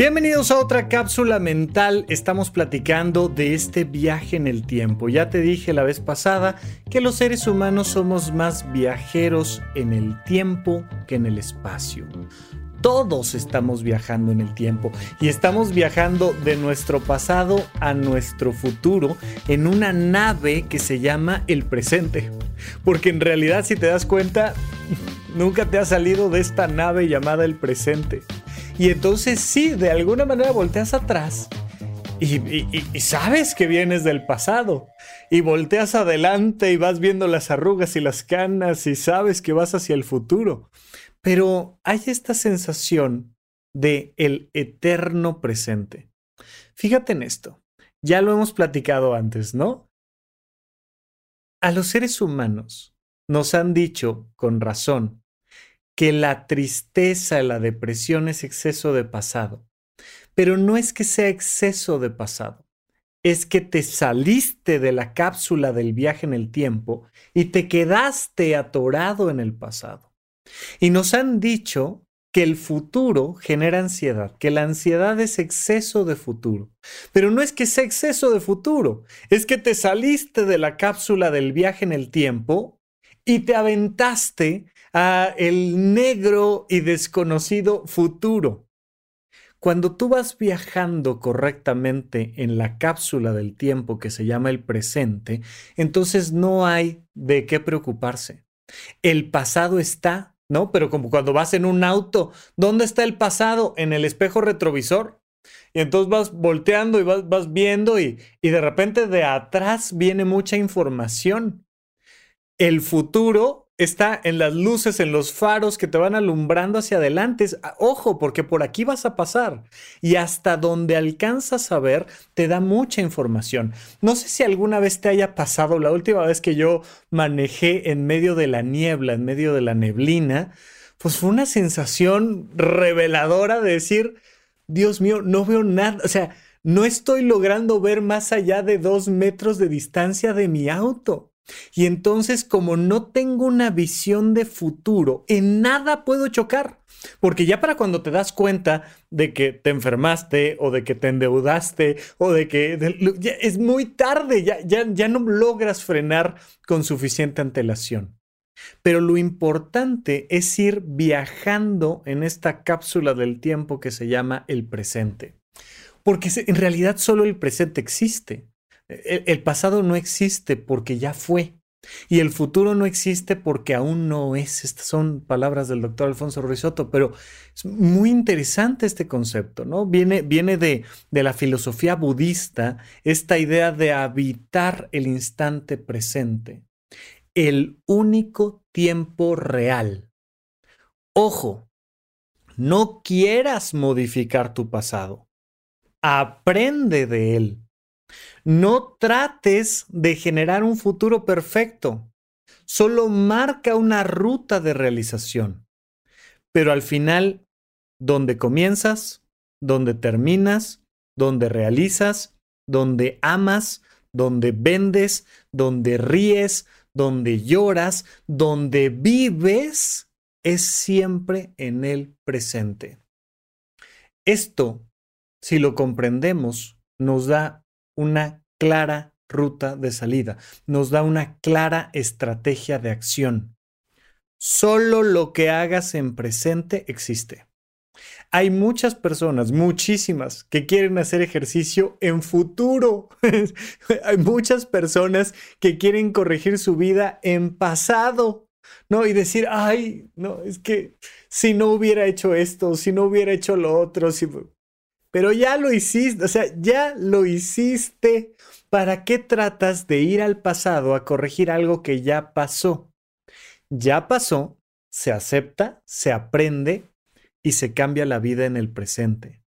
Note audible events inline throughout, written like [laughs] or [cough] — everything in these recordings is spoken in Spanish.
Bienvenidos a otra cápsula mental. Estamos platicando de este viaje en el tiempo. Ya te dije la vez pasada que los seres humanos somos más viajeros en el tiempo que en el espacio. Todos estamos viajando en el tiempo y estamos viajando de nuestro pasado a nuestro futuro en una nave que se llama el presente. Porque en realidad si te das cuenta, [laughs] nunca te has salido de esta nave llamada el presente. Y entonces sí, de alguna manera volteas atrás y, sabes que vienes del pasado. Y volteas adelante y vas viendo las arrugas y las canas y sabes que vas hacia el futuro. Pero hay esta sensación de el eterno presente. Fíjate en esto. Ya lo hemos platicado antes, ¿no? A los seres humanos nos han dicho, con razón, que la tristeza, la depresión es exceso de pasado. Pero no es que sea exceso de pasado, es que te saliste de la cápsula del viaje en el tiempo y te quedaste atorado en el pasado. Y nos han dicho que el futuro genera ansiedad, que la ansiedad es exceso de futuro. Pero no es que sea exceso de futuro, es que te saliste de la cápsula del viaje en el tiempo y te aventaste a el negro y desconocido futuro. Cuando tú vas viajando correctamente en la cápsula del tiempo que se llama el presente, entonces no hay de qué preocuparse. El pasado está, ¿no? Pero como cuando vas en un auto, ¿dónde está el pasado? En el espejo retrovisor. Y entonces vas volteando y vas, vas viendo y, y de repente de atrás viene mucha información. El futuro está en las luces, en los faros que te van alumbrando hacia adelante. Ah, ojo, porque por aquí vas a pasar. Y hasta donde alcanzas a ver, te da mucha información. No sé si alguna vez te haya pasado, la última vez que yo manejé en medio de la niebla, en medio de la neblina, pues fue una sensación reveladora de decir, Dios mío, no veo nada. O sea, no estoy logrando ver más allá de dos metros de distancia de mi auto. Y entonces, como no tengo una visión de futuro, en nada puedo chocar. Porque ya para cuando te das cuenta de que te enfermaste o de que te endeudaste o de que es muy tarde, ya, ya, ya no logras frenar con suficiente antelación. Pero lo importante es ir viajando en esta cápsula del tiempo que se llama el presente. Porque en realidad solo el presente existe. El, pasado no existe porque ya fue. Y el futuro no existe porque aún no es. Estas son palabras del doctor Alfonso Risotto, pero es muy interesante este concepto, ¿no? Viene, viene de, de la filosofía budista esta idea de habitar el instante presente, el único tiempo real. Ojo, no quieras modificar tu pasado, aprende de él. No trates de generar un futuro perfecto. Solo marca una ruta de realización. Pero al final, donde comienzas, donde terminas, donde realizas, donde amas, donde vendes, donde ríes, donde lloras, donde vives, es siempre en el presente. Esto, si lo comprendemos, nos da una clara ruta de salida, nos da una clara estrategia de acción. Solo lo que hagas en presente existe. Hay muchas personas, muchísimas, que quieren hacer ejercicio en futuro. [laughs] Hay muchas personas que quieren corregir su vida en pasado. ¿no? Y decir, ay, no, es que si no hubiera hecho esto, si no hubiera hecho lo otro, si pero ya lo hiciste, o sea, ya lo hiciste. ¿Para qué tratas de ir al pasado a corregir algo que ya pasó? Ya pasó, se acepta, se aprende y se cambia la vida en el presente.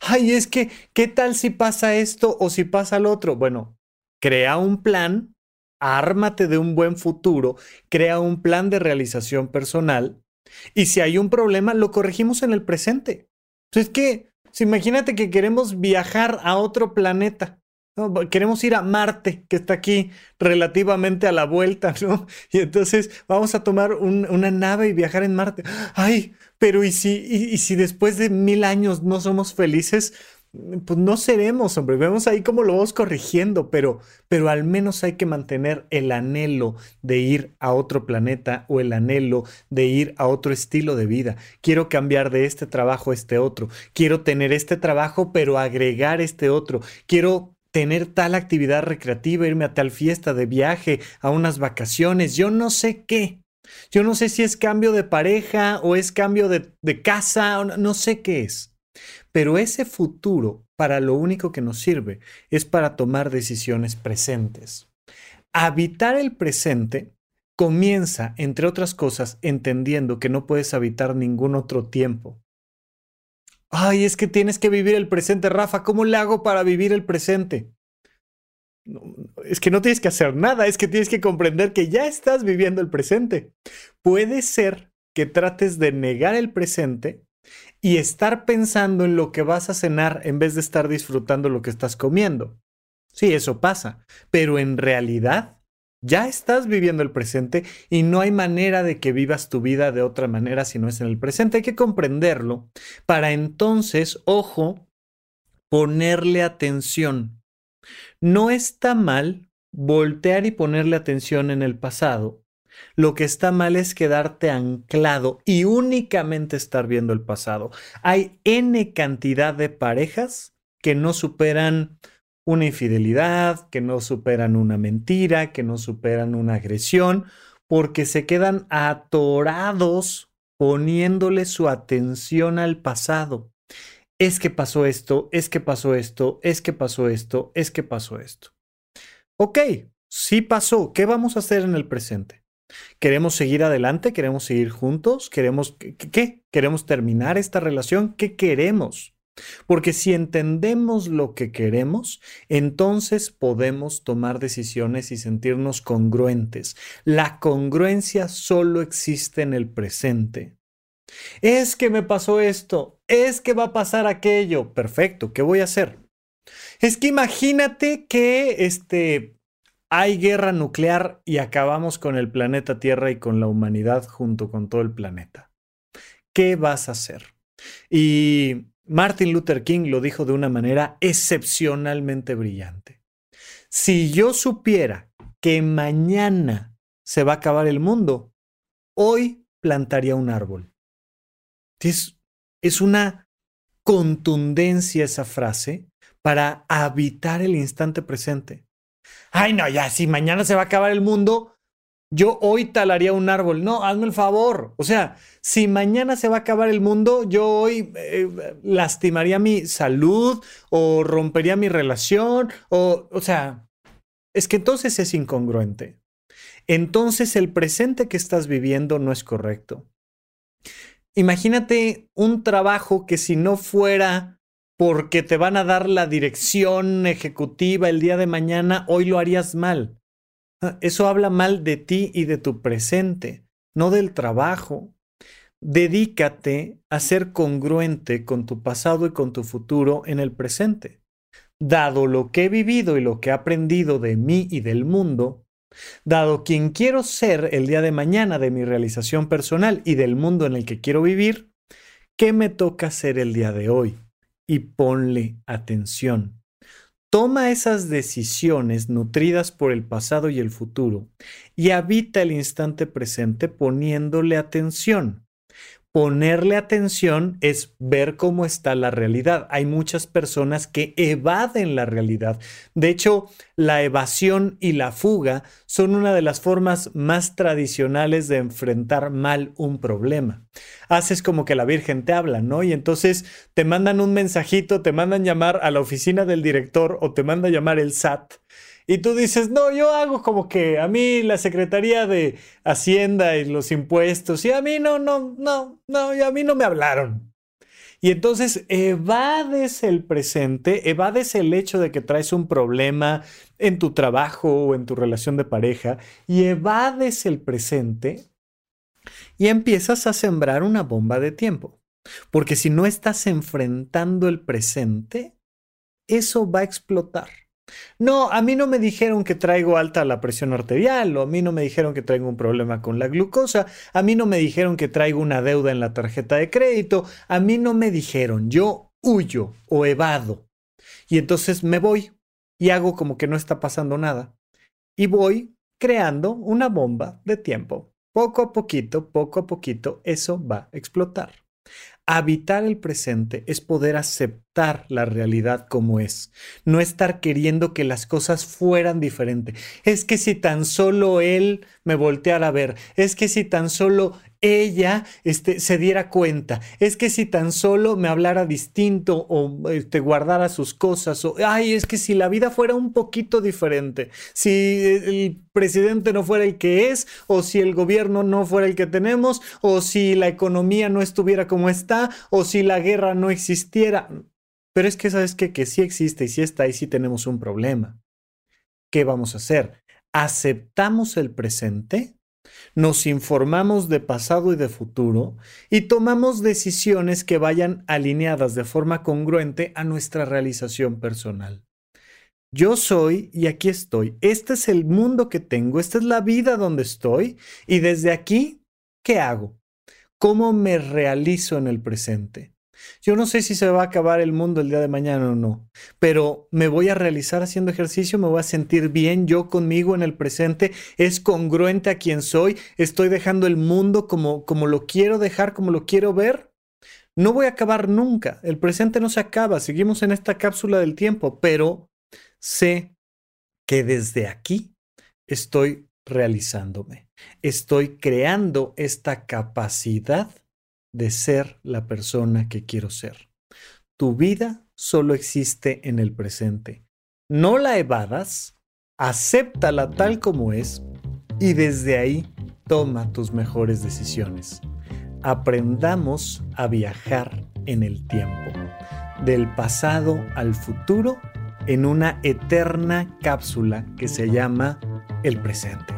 Ay, es que, ¿qué tal si pasa esto o si pasa lo otro? Bueno, crea un plan, ármate de un buen futuro, crea un plan de realización personal y si hay un problema, lo corregimos en el presente. Entonces, imagínate que queremos viajar a otro planeta. Queremos ir a Marte, que está aquí relativamente a la vuelta, ¿no? [laughs] Y entonces vamos a tomar una nave y viajar en Marte. Ay, pero ¿y si, y si después de mil años no somos felices? Pues no seremos, hombre. Vemos ahí cómo lo vamos corrigiendo, pero, pero al menos hay que mantener el anhelo de ir a otro planeta o el anhelo de ir a otro estilo de vida. Quiero cambiar de este trabajo a este otro. Quiero tener este trabajo, pero agregar este otro. Quiero tener tal actividad recreativa, irme a tal fiesta de viaje, a unas vacaciones, yo no sé qué. Yo no sé si es cambio de pareja o es cambio de, de casa, no sé qué es. Pero ese futuro, para lo único que nos sirve, es para tomar decisiones presentes. Habitar el presente comienza, entre otras cosas, entendiendo que no puedes habitar ningún otro tiempo. Ay, es que tienes que vivir el presente, Rafa. ¿Cómo le hago para vivir el presente? es que no tienes que hacer nada, es que tienes que comprender que ya estás viviendo el presente. Puede ser que trates de negar el presente y estar pensando en lo que vas a cenar en vez de estar disfrutando lo que estás comiendo. Sí, eso pasa, pero en realidad ya estás viviendo el presente y no hay manera de que vivas tu vida de otra manera si no es en el presente. Hay que comprenderlo para entonces, ojo, ponerle atención. No está mal voltear y ponerle atención en el pasado, lo que está mal es quedarte anclado y únicamente estar viendo el pasado. Hay N cantidad de parejas que no superan una infidelidad, que no superan una mentira, que no superan una agresión, porque se quedan atorados poniéndole su atención al pasado. Es que pasó esto, es que pasó esto, es que pasó esto, es que pasó esto. Ok, sí pasó. ¿Qué vamos a hacer en el presente? ¿Queremos seguir adelante? ¿Queremos seguir juntos? ¿Queremos qué? ¿Queremos terminar esta relación? ¿Qué queremos? Porque si entendemos lo que queremos, entonces podemos tomar decisiones y sentirnos congruentes. La congruencia solo existe en el presente. Es que me pasó esto, es que va a pasar aquello. Perfecto, ¿qué voy a hacer? Es que imagínate que este hay guerra nuclear y acabamos con el planeta Tierra y con la humanidad junto con todo el planeta. ¿Qué vas a hacer? Y Martin Luther King lo dijo de una manera excepcionalmente brillante. Si yo supiera que mañana se va a acabar el mundo, hoy plantaría un árbol. Es, es una contundencia esa frase para habitar el instante presente ay, no, ya, si mañana se va a acabar el mundo, yo hoy talaría un árbol. No, hazme el favor. O sea, si mañana se va a acabar el mundo, yo hoy eh, lastimaría mi salud o rompería mi relación o, o sea, es que entonces es incongruente. Entonces el presente que estás viviendo no es correcto. Imagínate un trabajo que si no fuera porque te van a dar la dirección ejecutiva el día de mañana, hoy lo harías mal. Ah, eso habla mal de ti y de tu presente, no del trabajo. Dedícate a ser congruente con tu pasado y con tu futuro en el presente. Dado lo que he vivido y lo que he aprendido de mí y del mundo, dado quien quiero ser el día de mañana de mi realización personal y del mundo en el que quiero vivir, ¿qué me toca hacer el día de hoy? Y ponle atención. Toma esas decisiones nutridas por el pasado y el futuro y habita el instante presente poniéndole atención. Ponerle atención es ver cómo está la realidad. Hay muchas personas que evaden la realidad. De hecho, la evasión y la fuga son una de las formas más tradicionales de enfrentar mal un problema. Haces como que la Virgen te habla, ¿no? Y entonces te mandan un mensajito, te mandan llamar a la oficina del director o te manda llamar el SAT y tú dices, no, yo hago como que a mí la Secretaría de Hacienda y los impuestos, y a mí no, no, no, no, y a mí no me hablaron. Y entonces evades el presente, evades el hecho de que traes un problema en tu trabajo o en tu relación de pareja, y evades el presente y empiezas a sembrar una bomba de tiempo. Porque si no estás enfrentando el presente, eso va a explotar No, a mí no me dijeron que traigo alta la presión arterial, o a mí no me dijeron que traigo un problema con la glucosa, a mí no me dijeron que traigo una deuda en la tarjeta de crédito, a mí no me dijeron, yo huyo o evado. Y entonces me voy y hago como que no está pasando nada. Y voy creando una bomba de tiempo. Poco a poquito, poco a poquito, eso va a explotar. Habitar el presente es poder aceptar la realidad como es, no estar queriendo que las cosas fueran diferentes. Es que si tan solo él me volteara a ver, es que si tan solo ella este, se diera cuenta. Es que si tan solo me hablara distinto o este, guardara sus cosas, o, ay, es que si la vida fuera un poquito diferente, si el presidente no fuera el que es, o si el gobierno no fuera el que tenemos, o si la economía no estuviera como está, o si la guerra no existiera. Pero es que sabes que, sí existe y sí está y sí tenemos un problema. ¿Qué vamos a hacer? ¿Aceptamos el presente? nos informamos de pasado y de futuro y tomamos decisiones que vayan alineadas de forma congruente a nuestra realización personal. Yo soy y aquí estoy. Este es el mundo que tengo, esta es la vida donde estoy y desde aquí, ¿qué hago? ¿Cómo me realizo en el presente? Yo no sé si se va a acabar el mundo el día de mañana o no, pero me voy a realizar haciendo ejercicio, me voy a sentir bien yo conmigo en el presente, es congruente a quien soy, estoy dejando el mundo como, como lo quiero dejar, como lo quiero ver. No voy a acabar nunca, el presente no se acaba, seguimos en esta cápsula del tiempo, pero sé que desde aquí estoy realizándome, estoy creando esta capacidad de ser la persona que quiero ser. Tu vida solo existe en el presente. No la evadas, acéptala tal como es y desde ahí toma tus mejores decisiones. Aprendamos a viajar en el tiempo, del pasado al futuro, en una eterna cápsula que se llama el presente.